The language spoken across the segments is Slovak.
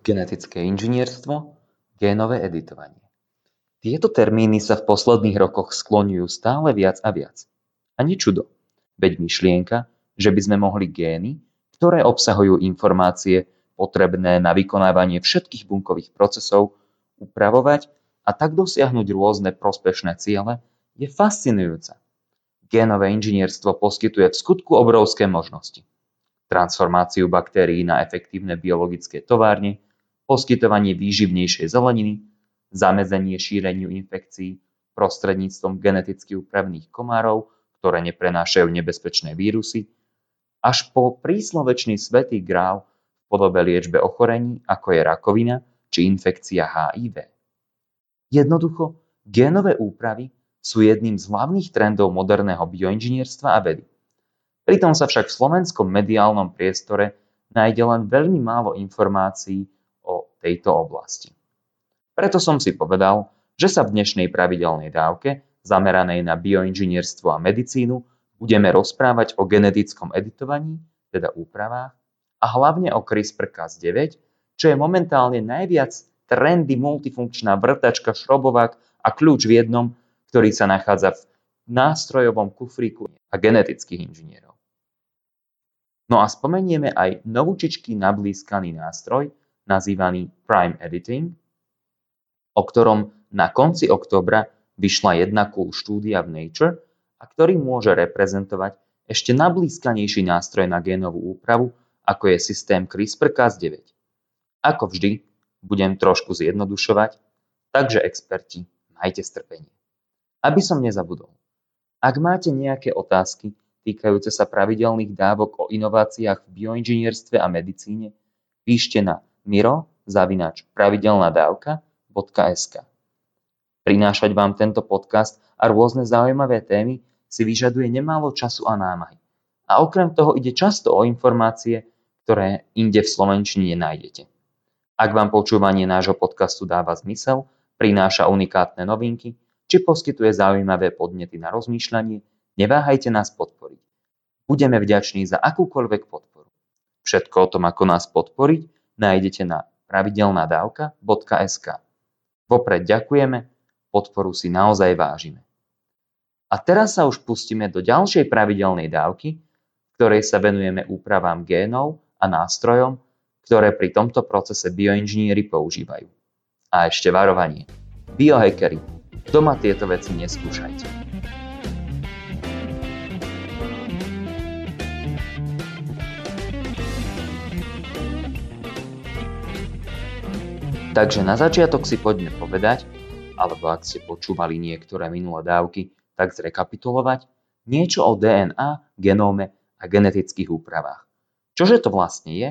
genetické inžinierstvo, génové editovanie. Tieto termíny sa v posledných rokoch skloňujú stále viac a viac. A nečudo, veď myšlienka, že by sme mohli gény, ktoré obsahujú informácie potrebné na vykonávanie všetkých bunkových procesov, upravovať a tak dosiahnuť rôzne prospešné ciele, je fascinujúca. Génové inžinierstvo poskytuje v skutku obrovské možnosti. Transformáciu baktérií na efektívne biologické továrne, poskytovanie výživnejšej zeleniny, zamedzenie šíreniu infekcií prostredníctvom geneticky upravených komárov, ktoré neprenášajú nebezpečné vírusy, až po príslovečný svetý grál v podobe liečbe ochorení, ako je rakovina či infekcia HIV. Jednoducho, génové úpravy sú jedným z hlavných trendov moderného bioinžinierstva a vedy. Pritom sa však v slovenskom mediálnom priestore nájde len veľmi málo informácií tejto oblasti. Preto som si povedal, že sa v dnešnej pravidelnej dávke, zameranej na bioinžinierstvo a medicínu, budeme rozprávať o genetickom editovaní, teda úpravách, a hlavne o CRISPR-Cas9, čo je momentálne najviac trendy multifunkčná vrtačka, šrobovák a kľúč v jednom, ktorý sa nachádza v nástrojovom kufríku a genetických inžinierov. No a spomenieme aj novúčičký nablískaný nástroj, nazývaný Prime Editing, o ktorom na konci oktobra vyšla jedna cool štúdia v Nature a ktorý môže reprezentovať ešte nablískanejší nástroj na génovú úpravu, ako je systém CRISPR-Cas9. Ako vždy, budem trošku zjednodušovať, takže experti, majte strpenie. Aby som nezabudol. Ak máte nejaké otázky týkajúce sa pravidelných dávok o inováciách v bioinžinierstve a medicíne, píšte na miro zavinač pravidelnadávka.sk. Prinášať vám tento podcast a rôzne zaujímavé témy si vyžaduje nemálo času a námahy. A okrem toho ide často o informácie, ktoré inde v Slovenčine nenájdete. Ak vám počúvanie nášho podcastu dáva zmysel, prináša unikátne novinky, či poskytuje zaujímavé podnety na rozmýšľanie, neváhajte nás podporiť. Budeme vďační za akúkoľvek podporu. Všetko o tom, ako nás podporiť, nájdete na pravidelnadavka.sk. Vopred ďakujeme, podporu si naozaj vážime. A teraz sa už pustíme do ďalšej pravidelnej dávky, ktorej sa venujeme úpravám génov a nástrojom, ktoré pri tomto procese bioinžinieri používajú. A ešte varovanie. Biohackery. Doma tieto veci neskúšajte. Takže na začiatok si poďme povedať, alebo ak ste počúvali niektoré minulé dávky, tak zrekapitulovať niečo o DNA, genóme a genetických úpravách. Čože to vlastne je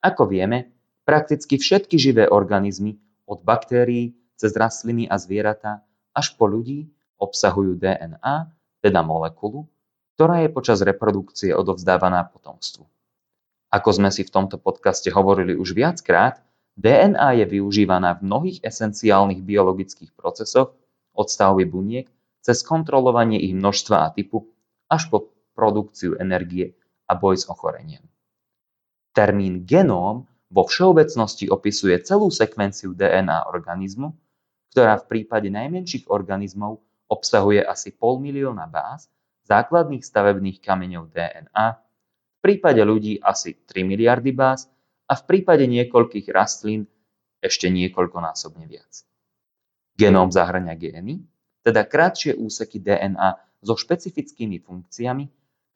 ako vieme, prakticky všetky živé organizmy, od baktérií cez rastliny a zvieratá až po ľudí, obsahujú DNA, teda molekulu, ktorá je počas reprodukcie odovzdávaná potomstvu. Ako sme si v tomto podcaste hovorili už viackrát, DNA je využívaná v mnohých esenciálnych biologických procesoch od stavby buniek cez kontrolovanie ich množstva a typu až po produkciu energie a boj s ochorením. Termín genóm vo všeobecnosti opisuje celú sekvenciu DNA organizmu, ktorá v prípade najmenších organizmov obsahuje asi pol milióna báz základných stavebných kameňov DNA, v prípade ľudí asi 3 miliardy báz a v prípade niekoľkých rastlín ešte niekoľkonásobne viac. Genóm zahrňa gény, teda krátšie úseky DNA so špecifickými funkciami,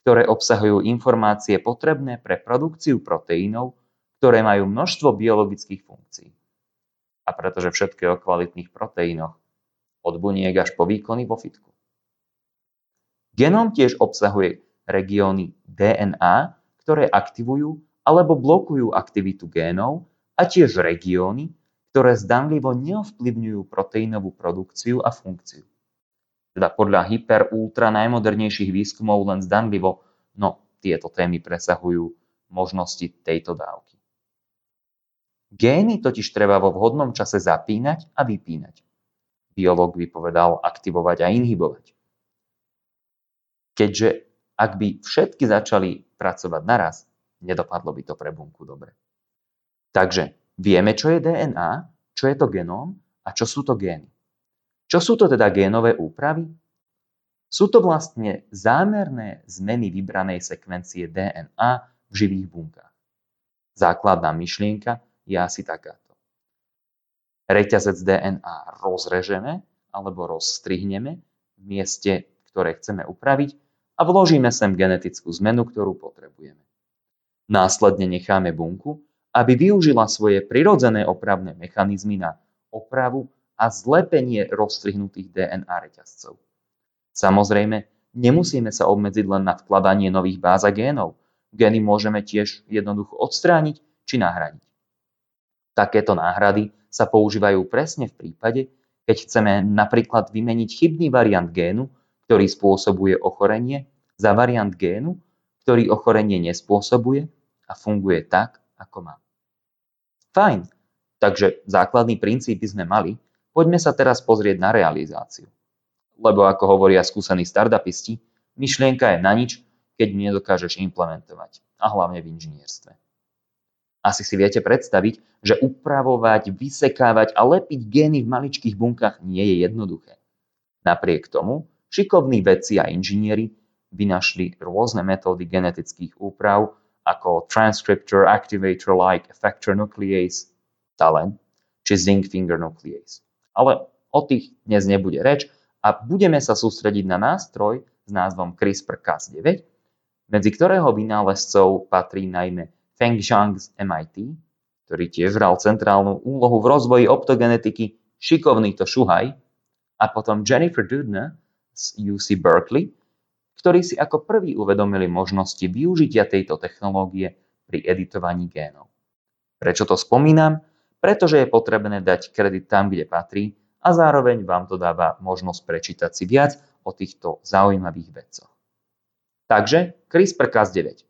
ktoré obsahujú informácie potrebné pre produkciu proteínov, ktoré majú množstvo biologických funkcií. A pretože všetko je o kvalitných proteínoch, od buniek až po výkony vo fitku. Genóm tiež obsahuje regióny DNA, ktoré aktivujú alebo blokujú aktivitu génov a tiež regióny, ktoré zdanlivo neovplyvňujú proteínovú produkciu a funkciu teda podľa hyper, ultra najmodernejších výskumov len zdanlivo, no tieto témy presahujú možnosti tejto dávky. Gény totiž treba vo vhodnom čase zapínať a vypínať. Biológ by povedal aktivovať a inhibovať. Keďže ak by všetky začali pracovať naraz, nedopadlo by to pre bunku dobre. Takže Vieme, čo je DNA, čo je to genóm a čo sú to gény. Čo sú to teda génové úpravy? Sú to vlastne zámerné zmeny vybranej sekvencie DNA v živých bunkách. Základná myšlienka je asi takáto. Reťazec DNA rozrežeme alebo rozstrihneme v mieste, ktoré chceme upraviť a vložíme sem genetickú zmenu, ktorú potrebujeme. Následne necháme bunku, aby využila svoje prirodzené opravné mechanizmy na opravu a zlepenie rozstrihnutých DNA reťazcov. Samozrejme, nemusíme sa obmedziť len na vkladanie nových báz a génov. Gény môžeme tiež jednoducho odstrániť či nahradiť. Takéto náhrady sa používajú presne v prípade, keď chceme napríklad vymeniť chybný variant génu, ktorý spôsobuje ochorenie, za variant génu, ktorý ochorenie nespôsobuje a funguje tak, ako má. Fajn, takže základný princíp by sme mali, Poďme sa teraz pozrieť na realizáciu. Lebo ako hovoria skúsení startupisti, myšlienka je na nič, keď nedokážeš implementovať. A hlavne v inžinierstve. Asi si viete predstaviť, že upravovať, vysekávať a lepiť gény v maličkých bunkách nie je jednoduché. Napriek tomu, šikovní vedci a inžinieri vynašli rôzne metódy genetických úprav ako transcriptor activator like effector nuclease, TALEN, či zinc finger nuclease. Ale o tých dnes nebude reč a budeme sa sústrediť na nástroj s názvom CRISPR-Cas9, medzi ktorého vynálezcov patrí najmä Feng Zhang z MIT, ktorý tiež hral centrálnu úlohu v rozvoji optogenetiky, šikovný to šuhaj, a potom Jennifer Doudna z UC Berkeley, ktorí si ako prvý uvedomili možnosti využitia tejto technológie pri editovaní génov. Prečo to spomínam? pretože je potrebné dať kredit tam, kde patrí a zároveň vám to dáva možnosť prečítať si viac o týchto zaujímavých vedcoch. Takže CRISPR-Cas9.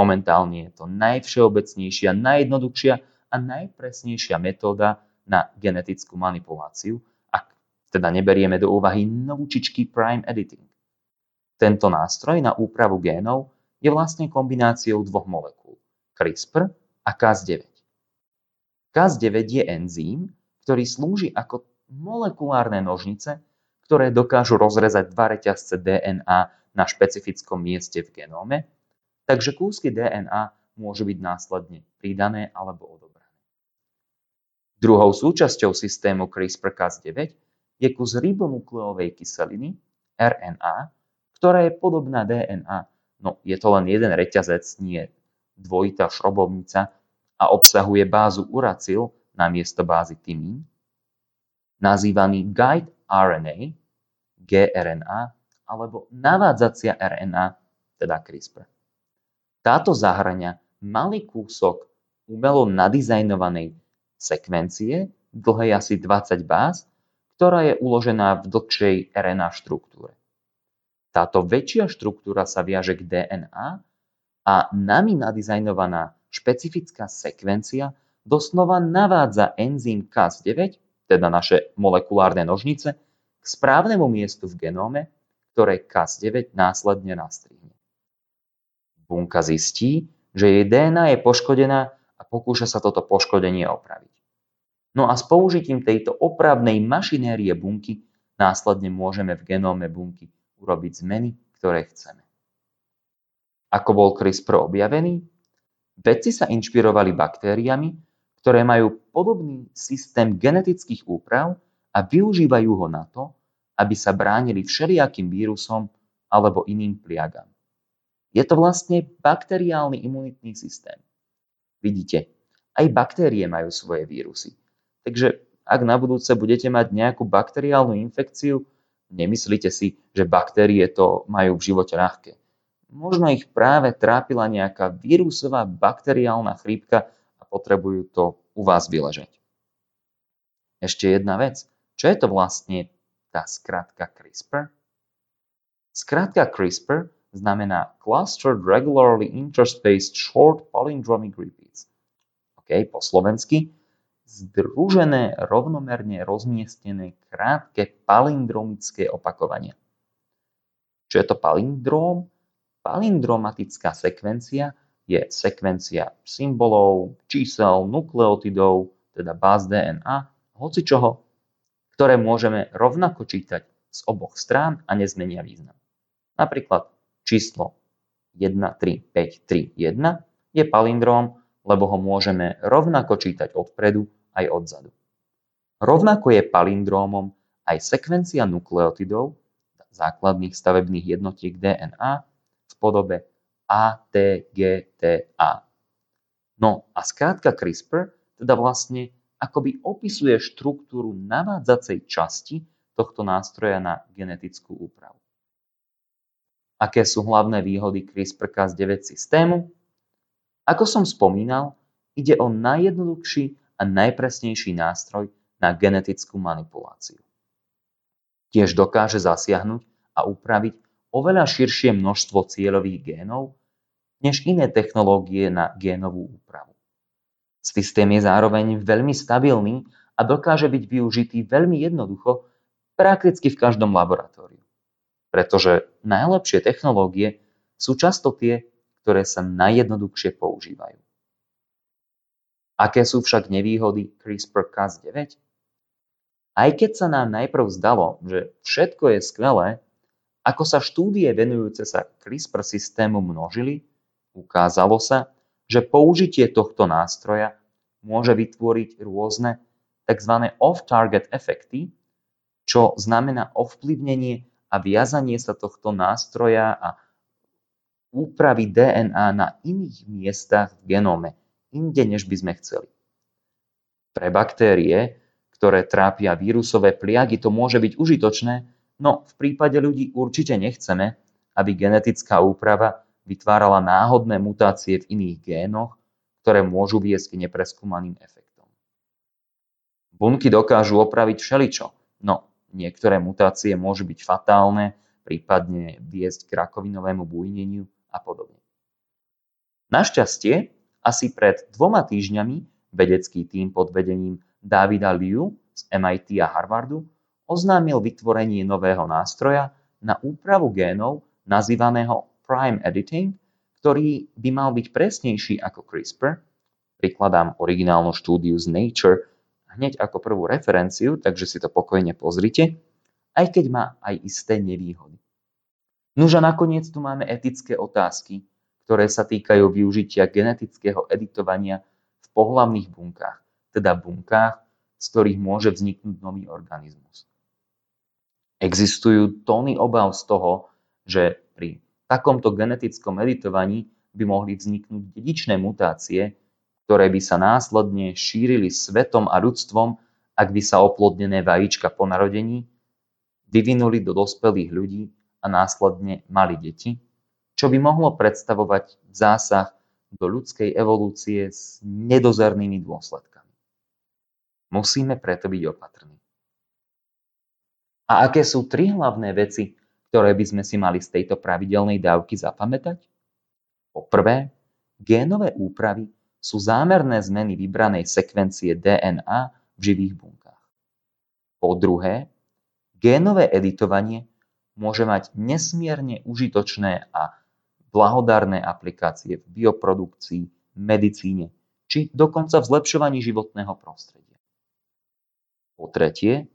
Momentálne je to najvšeobecnejšia, najjednoduchšia a najpresnejšia metóda na genetickú manipuláciu, ak teda neberieme do úvahy novúčičký prime editing. Tento nástroj na úpravu génov je vlastne kombináciou dvoch molekúl, CRISPR a Cas9. Cas9 je enzým, ktorý slúži ako molekulárne nožnice, ktoré dokážu rozrezať dva reťazce DNA na špecifickom mieste v genóme, takže kúsky DNA môžu byť následne pridané alebo odobrané. Druhou súčasťou systému CRISPR-Cas9 je kus ribonukleovej kyseliny RNA, ktorá je podobná DNA, no je to len jeden reťazec, nie dvojitá šrobovnica, a obsahuje bázu uracil namiesto bázy tymín, nazývaný guide RNA, gRNA, alebo navádzacia RNA, teda CRISPR. Táto zahrania malý kúsok umelo nadizajnovanej sekvencie, dlhej asi 20 báz, ktorá je uložená v dlhšej RNA štruktúre. Táto väčšia štruktúra sa viaže k DNA a nami nadizajnovaná špecifická sekvencia doslova navádza enzym Cas9, teda naše molekulárne nožnice, k správnemu miestu v genóme, ktoré Cas9 následne nastrihne. Bunka zistí, že jej DNA je poškodená a pokúša sa toto poškodenie opraviť. No a s použitím tejto opravnej mašinérie bunky následne môžeme v genóme bunky urobiť zmeny, ktoré chceme. Ako bol CRISPR objavený? Vedci sa inšpirovali baktériami, ktoré majú podobný systém genetických úprav a využívajú ho na to, aby sa bránili všelijakým vírusom alebo iným pliagam. Je to vlastne bakteriálny imunitný systém. Vidíte, aj baktérie majú svoje vírusy. Takže ak na budúce budete mať nejakú bakteriálnu infekciu, nemyslíte si, že baktérie to majú v živote ľahké. Možno ich práve trápila nejaká vírusová bakteriálna chrípka a potrebujú to u vás vyležať. Ešte jedna vec. Čo je to vlastne tá skratka CRISPR? Skratka CRISPR znamená Clustered Regularly Interspaced Short Palindromic Repeats. OK, po slovensky združené rovnomerne rozmiestnené krátke palindromické opakovania. Čo je to palindróm? Palindromatická sekvencia je sekvencia symbolov, čísel, nukleotidov, teda báz DNA, hocičoho, ktoré môžeme rovnako čítať z oboch strán a nezmenia význam. Napríklad číslo 1, 3, 5, 3, 1 je palindróm, lebo ho môžeme rovnako čítať odpredu aj odzadu. Rovnako je palindrómom aj sekvencia nukleotidov, základných stavebných jednotiek DNA v podobe ATGTA. No a skrátka CRISPR teda vlastne akoby opisuje štruktúru navádzacej časti tohto nástroja na genetickú úpravu. Aké sú hlavné výhody CRISPR-Cas9 systému? Ako som spomínal, ide o najjednoduchší a najpresnejší nástroj na genetickú manipuláciu. Tiež dokáže zasiahnuť a upraviť oveľa širšie množstvo cieľových génov než iné technológie na génovú úpravu. Systém je zároveň veľmi stabilný a dokáže byť využitý veľmi jednoducho prakticky v každom laboratóriu. Pretože najlepšie technológie sú často tie, ktoré sa najjednoduchšie používajú. Aké sú však nevýhody CRISPR-Cas9? Aj keď sa nám najprv zdalo, že všetko je skvelé, ako sa štúdie venujúce sa CRISPR systému množili, ukázalo sa, že použitie tohto nástroja môže vytvoriť rôzne tzv. off-target efekty, čo znamená ovplyvnenie a viazanie sa tohto nástroja a úpravy DNA na iných miestach v genóme, inde než by sme chceli. Pre baktérie, ktoré trápia vírusové pliagy, to môže byť užitočné, no v prípade ľudí určite nechceme, aby genetická úprava vytvárala náhodné mutácie v iných génoch, ktoré môžu viesť k nepreskúmaným efektom. Bunky dokážu opraviť všeličo, no niektoré mutácie môžu byť fatálne, prípadne viesť k rakovinovému bujneniu a podobne. Našťastie, asi pred dvoma týždňami vedecký tím pod vedením Davida Liu z MIT a Harvardu oznámil vytvorenie nového nástroja na úpravu génov nazývaného prime editing, ktorý by mal byť presnejší ako CRISPR. Prikladám originálnu štúdiu z Nature hneď ako prvú referenciu, takže si to pokojne pozrite, aj keď má aj isté nevýhody. Nuž a nakoniec tu máme etické otázky, ktoré sa týkajú využitia genetického editovania v pohlavných bunkách, teda bunkách, z ktorých môže vzniknúť nový organizmus. Existujú tóny obav z toho, že pri takomto genetickom editovaní by mohli vzniknúť dedičné mutácie, ktoré by sa následne šírili svetom a ľudstvom, ak by sa oplodnené vajíčka po narodení vyvinuli do dospelých ľudí a následne mali deti, čo by mohlo predstavovať zásah do ľudskej evolúcie s nedozernými dôsledkami. Musíme preto byť opatrní. A aké sú tri hlavné veci, ktoré by sme si mali z tejto pravidelnej dávky zapamätať? Po prvé, génové úpravy sú zámerné zmeny vybranej sekvencie DNA v živých bunkách. Po druhé, génové editovanie môže mať nesmierne užitočné a blahodárne aplikácie v bioprodukcii, medicíne či dokonca v zlepšovaní životného prostredia. Po tretie,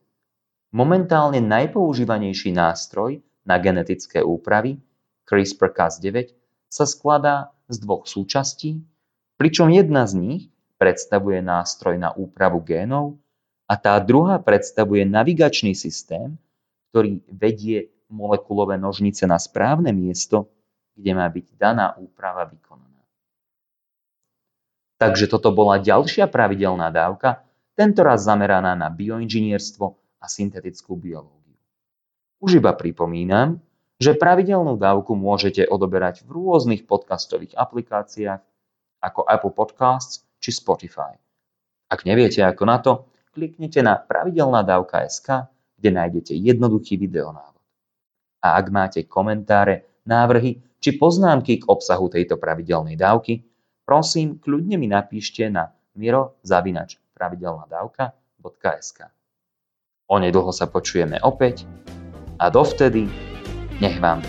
momentálne najpoužívanejší nástroj na genetické úpravy, CRISPR-Cas9, sa skladá z dvoch súčastí, pričom jedna z nich predstavuje nástroj na úpravu génov a tá druhá predstavuje navigačný systém, ktorý vedie molekulové nožnice na správne miesto, kde má byť daná úprava vykonaná. Takže toto bola ďalšia pravidelná dávka, tentoraz zameraná na bioinžinierstvo a syntetickú biológiu. Už iba pripomínam, že pravidelnú dávku môžete odoberať v rôznych podcastových aplikáciách ako Apple Podcasts či Spotify. Ak neviete ako na to, kliknite na pravidelná dávka SK, kde nájdete jednoduchý videonávod. A ak máte komentáre, návrhy či poznámky k obsahu tejto pravidelnej dávky, prosím, kľudne mi napíšte na miro.pravidelnadavka.sk Onedlho sa počujeme opäť a dovtedy nech vám